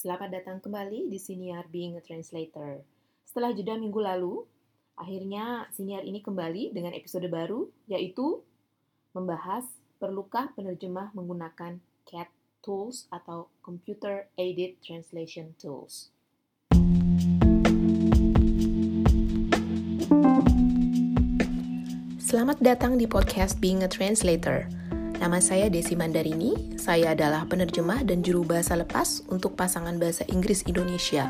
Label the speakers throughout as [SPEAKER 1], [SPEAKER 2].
[SPEAKER 1] Selamat datang kembali di Senior Being a Translator. Setelah jeda minggu lalu, akhirnya Senior ini kembali dengan episode baru, yaitu membahas perlukah penerjemah menggunakan CAT tools atau Computer Aided Translation Tools. Selamat datang di podcast Being a Translator. Nama saya Desi Mandarini, saya adalah penerjemah dan juru bahasa lepas untuk pasangan bahasa Inggris Indonesia.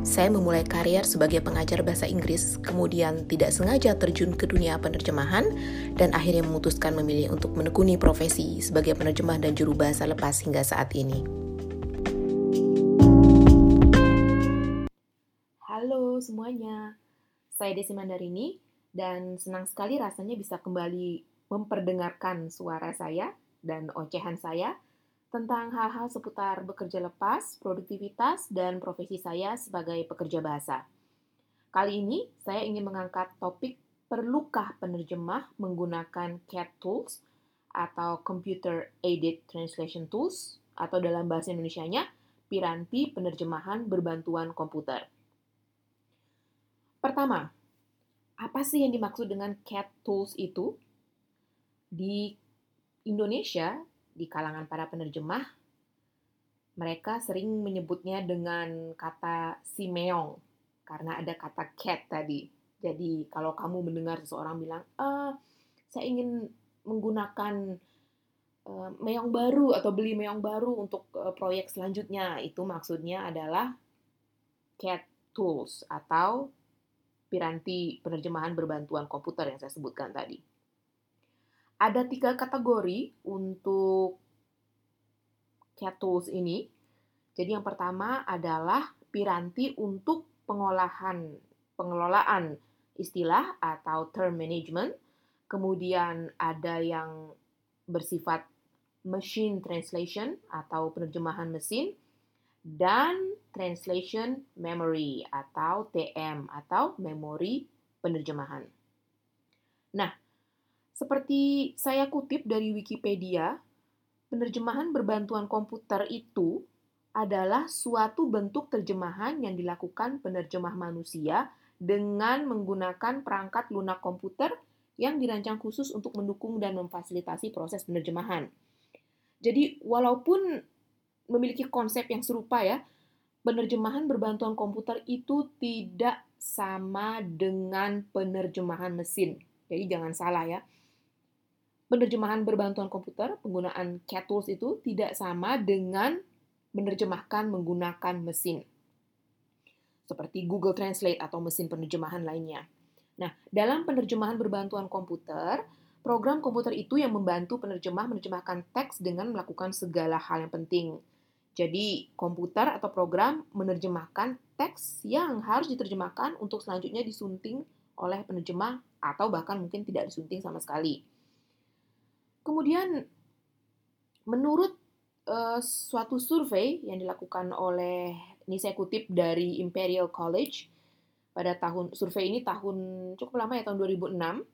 [SPEAKER 1] Saya memulai karier sebagai pengajar bahasa Inggris, kemudian tidak sengaja terjun ke dunia penerjemahan, dan akhirnya memutuskan memilih untuk menekuni profesi sebagai penerjemah dan juru bahasa lepas hingga saat ini. Halo semuanya, saya Desi Mandarini, dan senang sekali rasanya bisa kembali memperdengarkan suara saya dan ocehan saya tentang hal-hal seputar bekerja lepas, produktivitas, dan profesi saya sebagai pekerja bahasa. Kali ini saya ingin mengangkat topik perlukah penerjemah menggunakan CAT tools atau Computer Aided Translation Tools atau dalam bahasa Indonesia-nya piranti penerjemahan berbantuan komputer. Pertama, apa sih yang dimaksud dengan cat tools itu? Di Indonesia, di kalangan para penerjemah, mereka sering menyebutnya dengan kata simeong, karena ada kata cat tadi. Jadi kalau kamu mendengar seseorang bilang, ah, saya ingin menggunakan uh, meong baru atau beli meong baru untuk uh, proyek selanjutnya, itu maksudnya adalah cat tools atau piranti penerjemahan berbantuan komputer yang saya sebutkan tadi. Ada tiga kategori untuk CAT tools ini. Jadi yang pertama adalah piranti untuk pengolahan pengelolaan istilah atau term management. Kemudian ada yang bersifat machine translation atau penerjemahan mesin dan translation memory atau TM atau memori penerjemahan. Nah, seperti saya kutip dari Wikipedia, penerjemahan berbantuan komputer itu adalah suatu bentuk terjemahan yang dilakukan penerjemah manusia dengan menggunakan perangkat lunak komputer yang dirancang khusus untuk mendukung dan memfasilitasi proses penerjemahan. Jadi, walaupun memiliki konsep yang serupa ya. Penerjemahan berbantuan komputer itu tidak sama dengan penerjemahan mesin. Jadi jangan salah ya. Penerjemahan berbantuan komputer, penggunaan CAT tools itu tidak sama dengan menerjemahkan menggunakan mesin. Seperti Google Translate atau mesin penerjemahan lainnya. Nah, dalam penerjemahan berbantuan komputer, program komputer itu yang membantu penerjemah menerjemahkan teks dengan melakukan segala hal yang penting jadi, komputer atau program menerjemahkan teks yang harus diterjemahkan untuk selanjutnya disunting oleh penerjemah atau bahkan mungkin tidak disunting sama sekali. Kemudian, menurut uh, suatu survei yang dilakukan oleh ini saya kutip dari Imperial College pada tahun survei ini tahun cukup lama ya tahun 2006.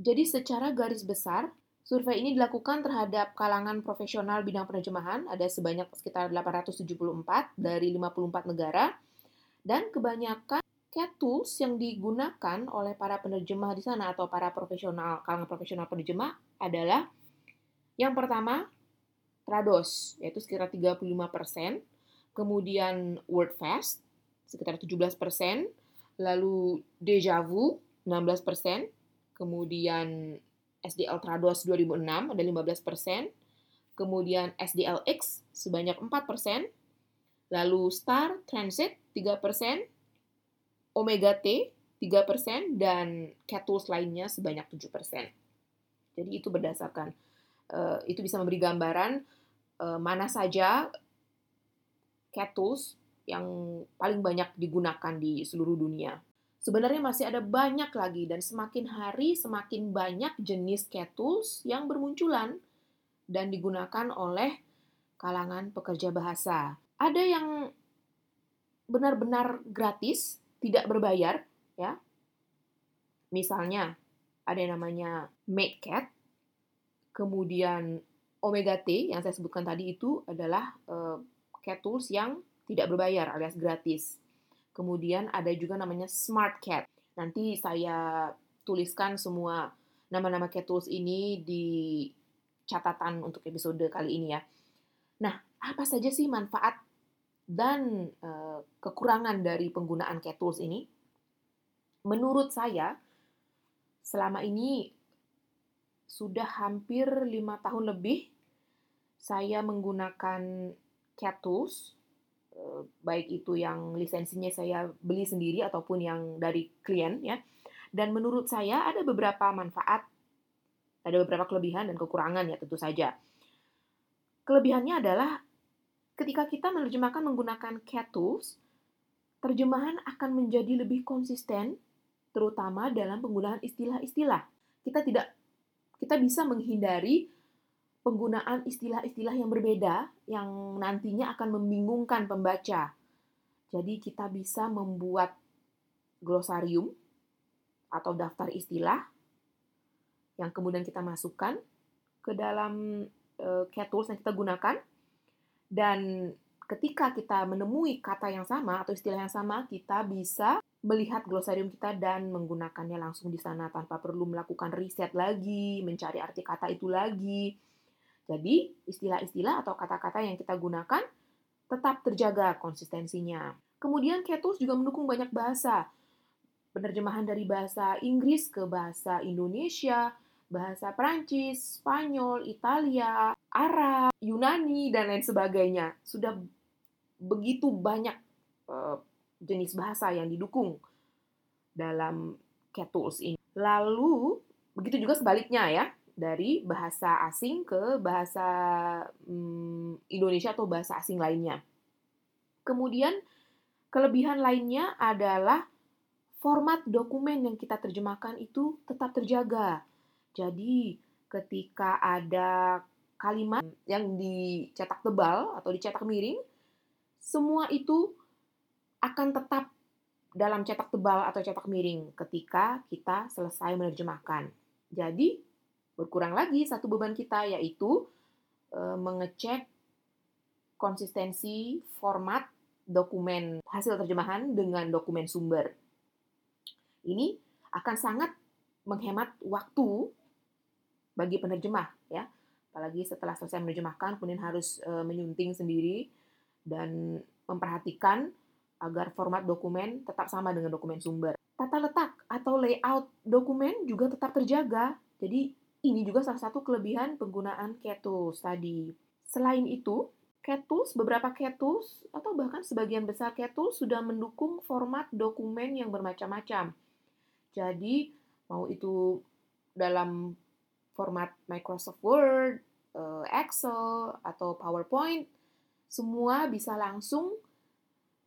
[SPEAKER 1] Jadi secara garis besar Survei ini dilakukan terhadap kalangan profesional bidang penerjemahan, ada sebanyak sekitar 874 dari 54 negara, dan kebanyakan CAT tools yang digunakan oleh para penerjemah di sana atau para profesional, kalangan profesional penerjemah adalah yang pertama, Trados, yaitu sekitar 35%, kemudian WordFast, sekitar 17%, lalu Deja Vu, 16%, kemudian SDL Trados 2006 ada 15%, kemudian SDLX sebanyak 4%, lalu Star Transit 3%, Omega T 3%, dan Cat Tools lainnya sebanyak 7%. Jadi itu berdasarkan, uh, itu bisa memberi gambaran uh, mana saja Cat Tools yang paling banyak digunakan di seluruh dunia. Sebenarnya masih ada banyak lagi dan semakin hari semakin banyak jenis cat tools yang bermunculan dan digunakan oleh kalangan pekerja bahasa. Ada yang benar-benar gratis, tidak berbayar, ya. Misalnya ada yang namanya MakeCat, kemudian Omega T yang saya sebutkan tadi itu adalah uh, cat tools yang tidak berbayar alias gratis. Kemudian ada juga namanya Smart Cat. Nanti saya tuliskan semua nama-nama cat tools ini di catatan untuk episode kali ini ya. Nah, apa saja sih manfaat dan uh, kekurangan dari penggunaan cat tools ini? Menurut saya, selama ini sudah hampir lima tahun lebih saya menggunakan cat tools, uh, baik itu yang lisensinya saya beli sendiri ataupun yang dari klien ya. Dan menurut saya ada beberapa manfaat, ada beberapa kelebihan dan kekurangan ya tentu saja. Kelebihannya adalah ketika kita menerjemahkan menggunakan cat tools, terjemahan akan menjadi lebih konsisten, terutama dalam penggunaan istilah-istilah. Kita tidak kita bisa menghindari penggunaan istilah-istilah yang berbeda yang nantinya akan membingungkan pembaca. Jadi kita bisa membuat glosarium atau daftar istilah yang kemudian kita masukkan ke dalam cat tools yang kita gunakan dan ketika kita menemui kata yang sama atau istilah yang sama kita bisa melihat glosarium kita dan menggunakannya langsung di sana tanpa perlu melakukan riset lagi, mencari arti kata itu lagi. Jadi, istilah-istilah atau kata-kata yang kita gunakan tetap terjaga konsistensinya. Kemudian Tools juga mendukung banyak bahasa penerjemahan dari bahasa Inggris ke bahasa Indonesia, bahasa Prancis, Spanyol, Italia, Arab, Yunani, dan lain sebagainya. Sudah begitu banyak uh, jenis bahasa yang didukung dalam Cat Tools ini. Lalu, begitu juga sebaliknya ya, dari bahasa asing ke bahasa um, Indonesia atau bahasa asing lainnya. Kemudian, kelebihan lainnya adalah format dokumen yang kita terjemahkan itu tetap terjaga. Jadi, ketika ada kalimat yang dicetak tebal atau dicetak miring, semua itu akan tetap dalam cetak tebal atau cetak miring ketika kita selesai menerjemahkan. Jadi, berkurang lagi satu beban kita, yaitu e, mengecek konsistensi format dokumen hasil terjemahan dengan dokumen sumber. Ini akan sangat menghemat waktu bagi penerjemah ya. Apalagi setelah selesai menerjemahkan kemudian harus e, menyunting sendiri dan memperhatikan agar format dokumen tetap sama dengan dokumen sumber. Tata letak atau layout dokumen juga tetap terjaga. Jadi ini juga salah satu kelebihan penggunaan Cat Tools tadi. Selain itu, Cat Tools, beberapa Cat Tools, atau bahkan sebagian besar Cat Tools sudah mendukung format dokumen yang bermacam-macam. Jadi, mau itu dalam format Microsoft Word, eh, Excel, atau PowerPoint, semua bisa langsung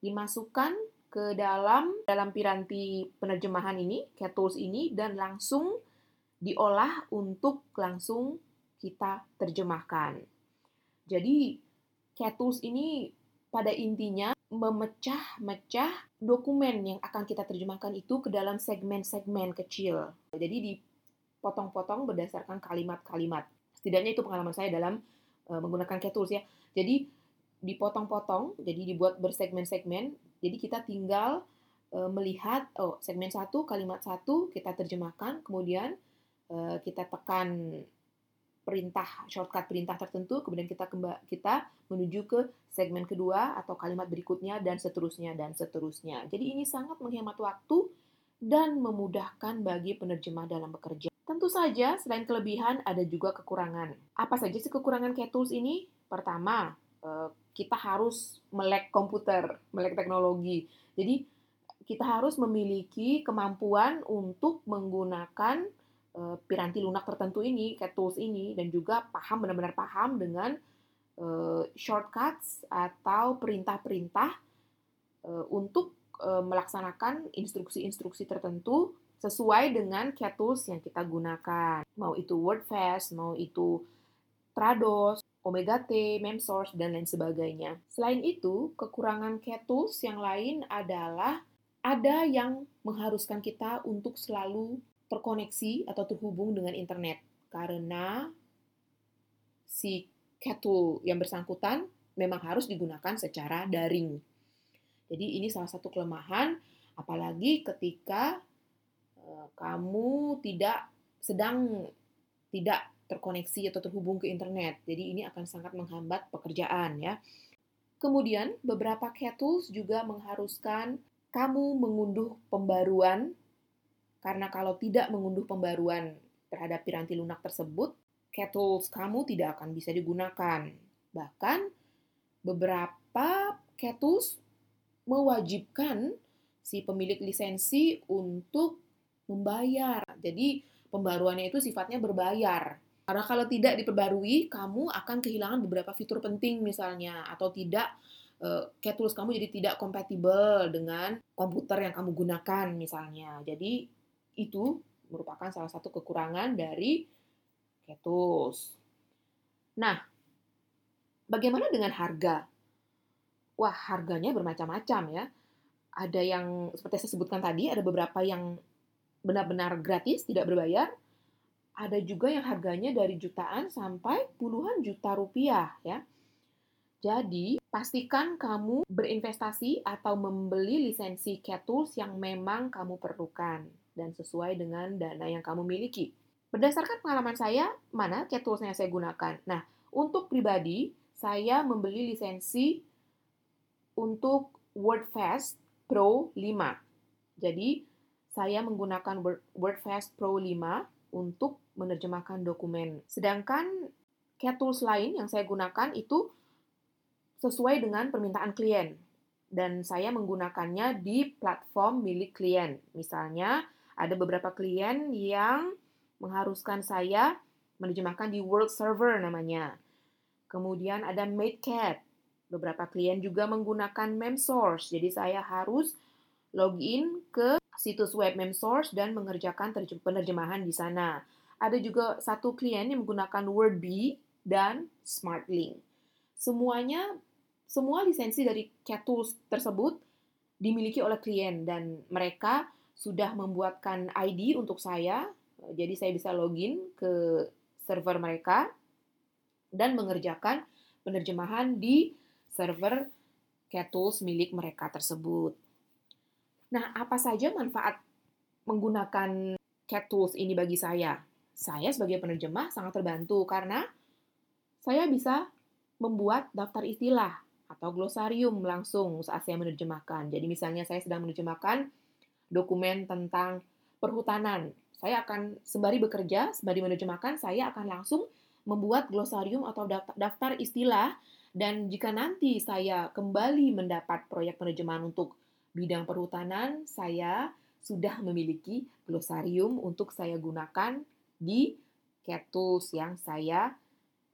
[SPEAKER 1] dimasukkan ke dalam dalam piranti penerjemahan ini, Cat Tools ini, dan langsung diolah untuk langsung kita terjemahkan. Jadi, Cat Tools ini pada intinya memecah-mecah dokumen yang akan kita terjemahkan itu ke dalam segmen-segmen kecil. Jadi dipotong-potong berdasarkan kalimat-kalimat. Setidaknya itu pengalaman saya dalam uh, menggunakan Cat Tools ya. Jadi dipotong-potong, jadi dibuat bersegmen-segmen. Jadi kita tinggal uh, melihat oh segmen satu kalimat satu kita terjemahkan, kemudian uh, kita tekan perintah shortcut perintah tertentu kemudian kita kita menuju ke segmen kedua atau kalimat berikutnya dan seterusnya dan seterusnya. Jadi ini sangat menghemat waktu dan memudahkan bagi penerjemah dalam bekerja. Tentu saja selain kelebihan ada juga kekurangan. Apa saja sih kekurangan Cat Tools ini? Pertama, kita harus melek komputer, melek teknologi. Jadi kita harus memiliki kemampuan untuk menggunakan uh, piranti lunak tertentu ini, cat tools ini, dan juga paham benar-benar paham dengan uh, shortcuts atau perintah-perintah uh, untuk uh, melaksanakan instruksi-instruksi tertentu sesuai dengan cat tools yang kita gunakan. Mau itu WordFast, mau itu Trados, Omega T, MemSource, dan lain sebagainya. Selain itu, kekurangan tools yang lain adalah ada yang mengharuskan kita untuk selalu terkoneksi atau terhubung dengan internet karena si kettle yang bersangkutan memang harus digunakan secara daring. Jadi ini salah satu kelemahan, apalagi ketika uh, kamu tidak sedang tidak terkoneksi atau terhubung ke internet. Jadi ini akan sangat menghambat pekerjaan ya. Kemudian beberapa tools juga mengharuskan kamu mengunduh pembaruan karena kalau tidak mengunduh pembaruan terhadap piranti lunak tersebut, tools kamu tidak akan bisa digunakan. Bahkan beberapa tools mewajibkan si pemilik lisensi untuk membayar. Jadi pembaruannya itu sifatnya berbayar. Karena kalau tidak diperbarui, kamu akan kehilangan beberapa fitur penting misalnya, atau tidak uh, tools kamu jadi tidak kompatibel dengan komputer yang kamu gunakan misalnya. Jadi itu merupakan salah satu kekurangan dari tools. Nah, bagaimana dengan harga? Wah, harganya bermacam-macam ya. Ada yang seperti saya sebutkan tadi, ada beberapa yang benar-benar gratis, tidak berbayar, ada juga yang harganya dari jutaan sampai puluhan juta rupiah ya. Jadi, pastikan kamu berinvestasi atau membeli lisensi cat tools yang memang kamu perlukan dan sesuai dengan dana yang kamu miliki. Berdasarkan pengalaman saya, mana cat tools yang saya gunakan? Nah, untuk pribadi, saya membeli lisensi untuk WordFast Pro 5. Jadi, saya menggunakan WordFast Pro 5 untuk menerjemahkan dokumen. Sedangkan CAT tools lain yang saya gunakan itu sesuai dengan permintaan klien dan saya menggunakannya di platform milik klien. Misalnya, ada beberapa klien yang mengharuskan saya menerjemahkan di World Server namanya. Kemudian ada MadeCat. Beberapa klien juga menggunakan MemSource. Jadi saya harus login ke situs web MemSource dan mengerjakan penerjemahan di sana. Ada juga satu klien yang menggunakan WordBee dan SmartLink. Semuanya, semua lisensi dari Cat Tools tersebut dimiliki oleh klien dan mereka sudah membuatkan ID untuk saya, jadi saya bisa login ke server mereka dan mengerjakan penerjemahan di server Cat Tools milik mereka tersebut. Nah, apa saja manfaat menggunakan cat tools ini bagi saya? Saya sebagai penerjemah sangat terbantu karena saya bisa membuat daftar istilah atau glosarium langsung saat saya menerjemahkan. Jadi misalnya saya sedang menerjemahkan dokumen tentang perhutanan. Saya akan sembari bekerja, sembari menerjemahkan, saya akan langsung membuat glosarium atau daftar istilah dan jika nanti saya kembali mendapat proyek penerjemahan untuk bidang perhutanan, saya sudah memiliki glosarium untuk saya gunakan di cat yang saya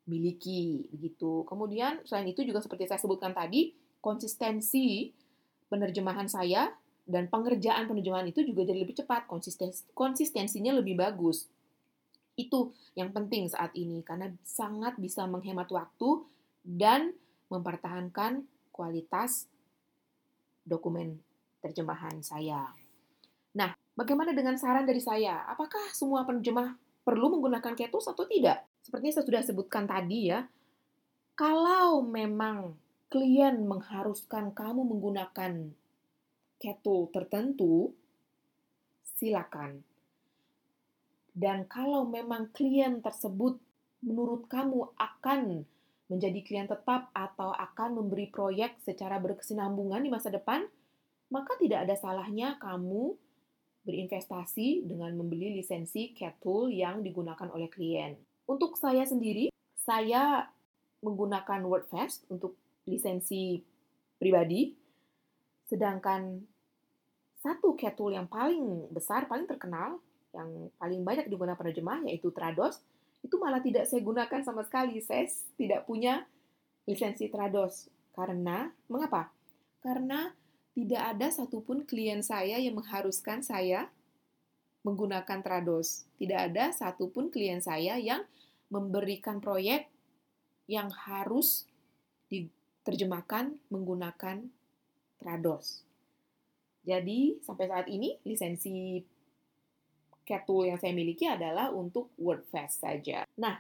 [SPEAKER 1] miliki begitu. Kemudian selain itu juga seperti saya sebutkan tadi, konsistensi penerjemahan saya dan pengerjaan penerjemahan itu juga jadi lebih cepat, konsistensi konsistensinya lebih bagus. Itu yang penting saat ini karena sangat bisa menghemat waktu dan mempertahankan kualitas dokumen terjemahan saya. Nah, bagaimana dengan saran dari saya? Apakah semua penerjemah perlu menggunakan ketus atau tidak? Seperti saya sudah sebutkan tadi ya, kalau memang klien mengharuskan kamu menggunakan ketul tertentu, silakan. Dan kalau memang klien tersebut menurut kamu akan menjadi klien tetap atau akan memberi proyek secara berkesinambungan di masa depan, maka tidak ada salahnya kamu berinvestasi dengan membeli lisensi cat tool yang digunakan oleh klien. Untuk saya sendiri, saya menggunakan WordFast untuk lisensi pribadi, sedangkan satu cat tool yang paling besar, paling terkenal, yang paling banyak digunakan penerjemah, yaitu Trados, itu malah tidak saya gunakan sama sekali. Saya tidak punya lisensi Trados. Karena, mengapa? Karena tidak ada satupun klien saya yang mengharuskan saya menggunakan Trados. Tidak ada satupun klien saya yang memberikan proyek yang harus diterjemahkan menggunakan Trados. Jadi, sampai saat ini lisensi cat tool yang saya miliki adalah untuk WordFast saja. Nah,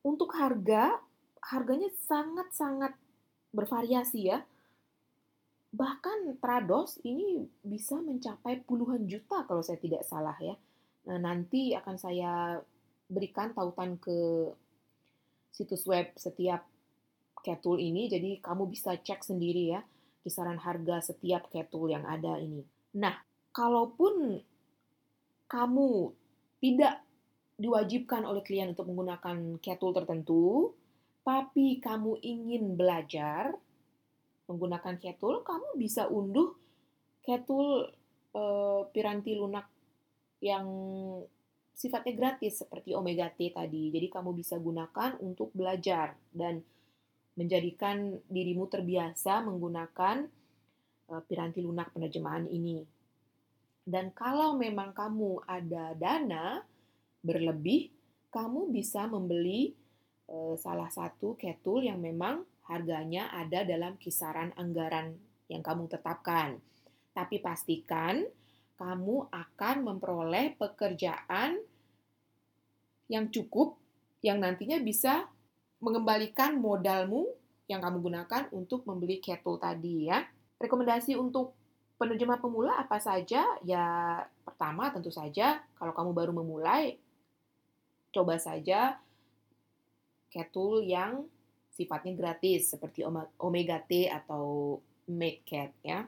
[SPEAKER 1] untuk harga, harganya sangat-sangat bervariasi ya bahkan Trados ini bisa mencapai puluhan juta kalau saya tidak salah ya. Nah, nanti akan saya berikan tautan ke situs web setiap ketul ini, jadi kamu bisa cek sendiri ya kisaran harga setiap ketul yang ada ini. Nah, kalaupun kamu tidak diwajibkan oleh klien untuk menggunakan ketul tertentu, tapi kamu ingin belajar menggunakan ketul, kamu bisa unduh ketul eh, piranti lunak yang sifatnya gratis seperti Omega T tadi. Jadi kamu bisa gunakan untuk belajar dan menjadikan dirimu terbiasa menggunakan uh, piranti lunak penerjemahan ini. Dan kalau memang kamu ada dana berlebih, kamu bisa membeli uh, salah satu ketul yang memang harganya ada dalam kisaran anggaran yang kamu tetapkan. Tapi pastikan kamu akan memperoleh pekerjaan yang cukup yang nantinya bisa mengembalikan modalmu yang kamu gunakan untuk membeli kettle tadi ya. Rekomendasi untuk penerjemah pemula apa saja? Ya, pertama tentu saja kalau kamu baru memulai coba saja kettle yang sifatnya gratis seperti Omega T atau Cat ya.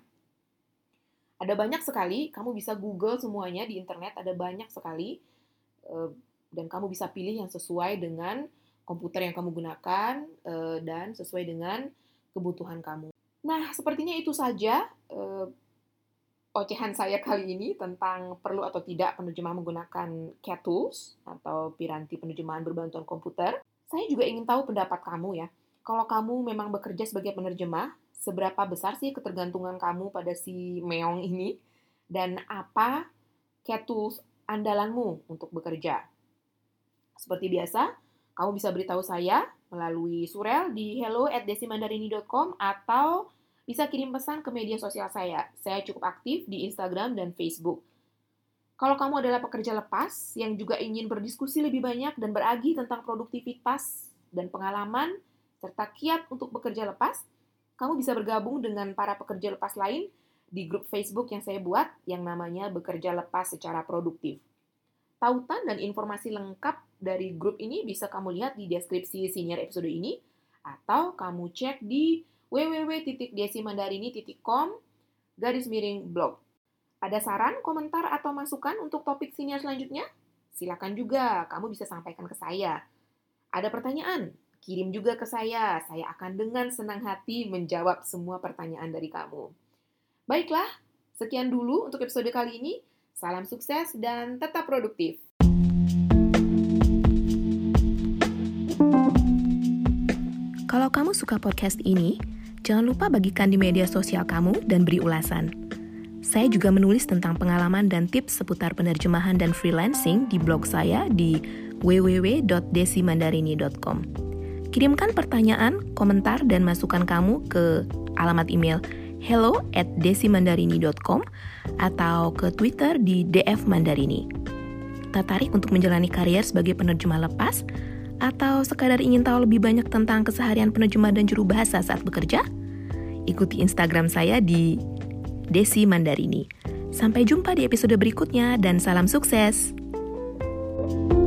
[SPEAKER 1] Ada banyak sekali, kamu bisa Google semuanya di internet, ada banyak sekali eh, dan kamu bisa pilih yang sesuai dengan komputer yang kamu gunakan uh, dan sesuai dengan kebutuhan kamu. Nah, sepertinya itu saja uh, ocehan saya kali ini tentang perlu atau tidak penerjemah menggunakan CAT tools atau piranti penerjemahan berbantuan komputer. Saya juga ingin tahu pendapat kamu ya. Kalau kamu memang bekerja sebagai penerjemah, seberapa besar sih ketergantungan kamu pada si meong ini? Dan apa CAT tools andalanmu untuk bekerja? Seperti biasa, kamu bisa beritahu saya melalui surel di hello at desimandarini.com atau bisa kirim pesan ke media sosial saya. Saya cukup aktif di Instagram dan Facebook. Kalau kamu adalah pekerja lepas yang juga ingin berdiskusi lebih banyak dan beragi tentang produktivitas dan pengalaman, serta kiat untuk bekerja lepas, kamu bisa bergabung dengan para pekerja lepas lain di grup Facebook yang saya buat yang namanya Bekerja Lepas Secara Produktif. Tautan dan informasi lengkap dari grup ini bisa kamu lihat di deskripsi senior episode ini atau kamu cek di www.desimandarini.com garis miring blog. Ada saran, komentar, atau masukan untuk topik senior selanjutnya? Silakan juga, kamu bisa sampaikan ke saya. Ada pertanyaan? Kirim juga ke saya. Saya akan dengan senang hati menjawab semua pertanyaan dari kamu. Baiklah, sekian dulu untuk episode kali ini. Salam sukses dan tetap produktif.
[SPEAKER 2] Kalau kamu suka podcast ini, jangan lupa bagikan di media sosial kamu dan beri ulasan. Saya juga menulis tentang pengalaman dan tips seputar penerjemahan dan freelancing di blog saya di www.desimandarini.com. Kirimkan pertanyaan, komentar, dan masukan kamu ke alamat email hello at desimandarini.com atau ke Twitter di DF Mandarini. Tertarik untuk menjalani karier sebagai penerjemah lepas? Atau sekadar ingin tahu lebih banyak tentang keseharian penerjemah dan juru bahasa saat bekerja? Ikuti Instagram saya di Desi Mandarini. Sampai jumpa di episode berikutnya, dan salam sukses! thank you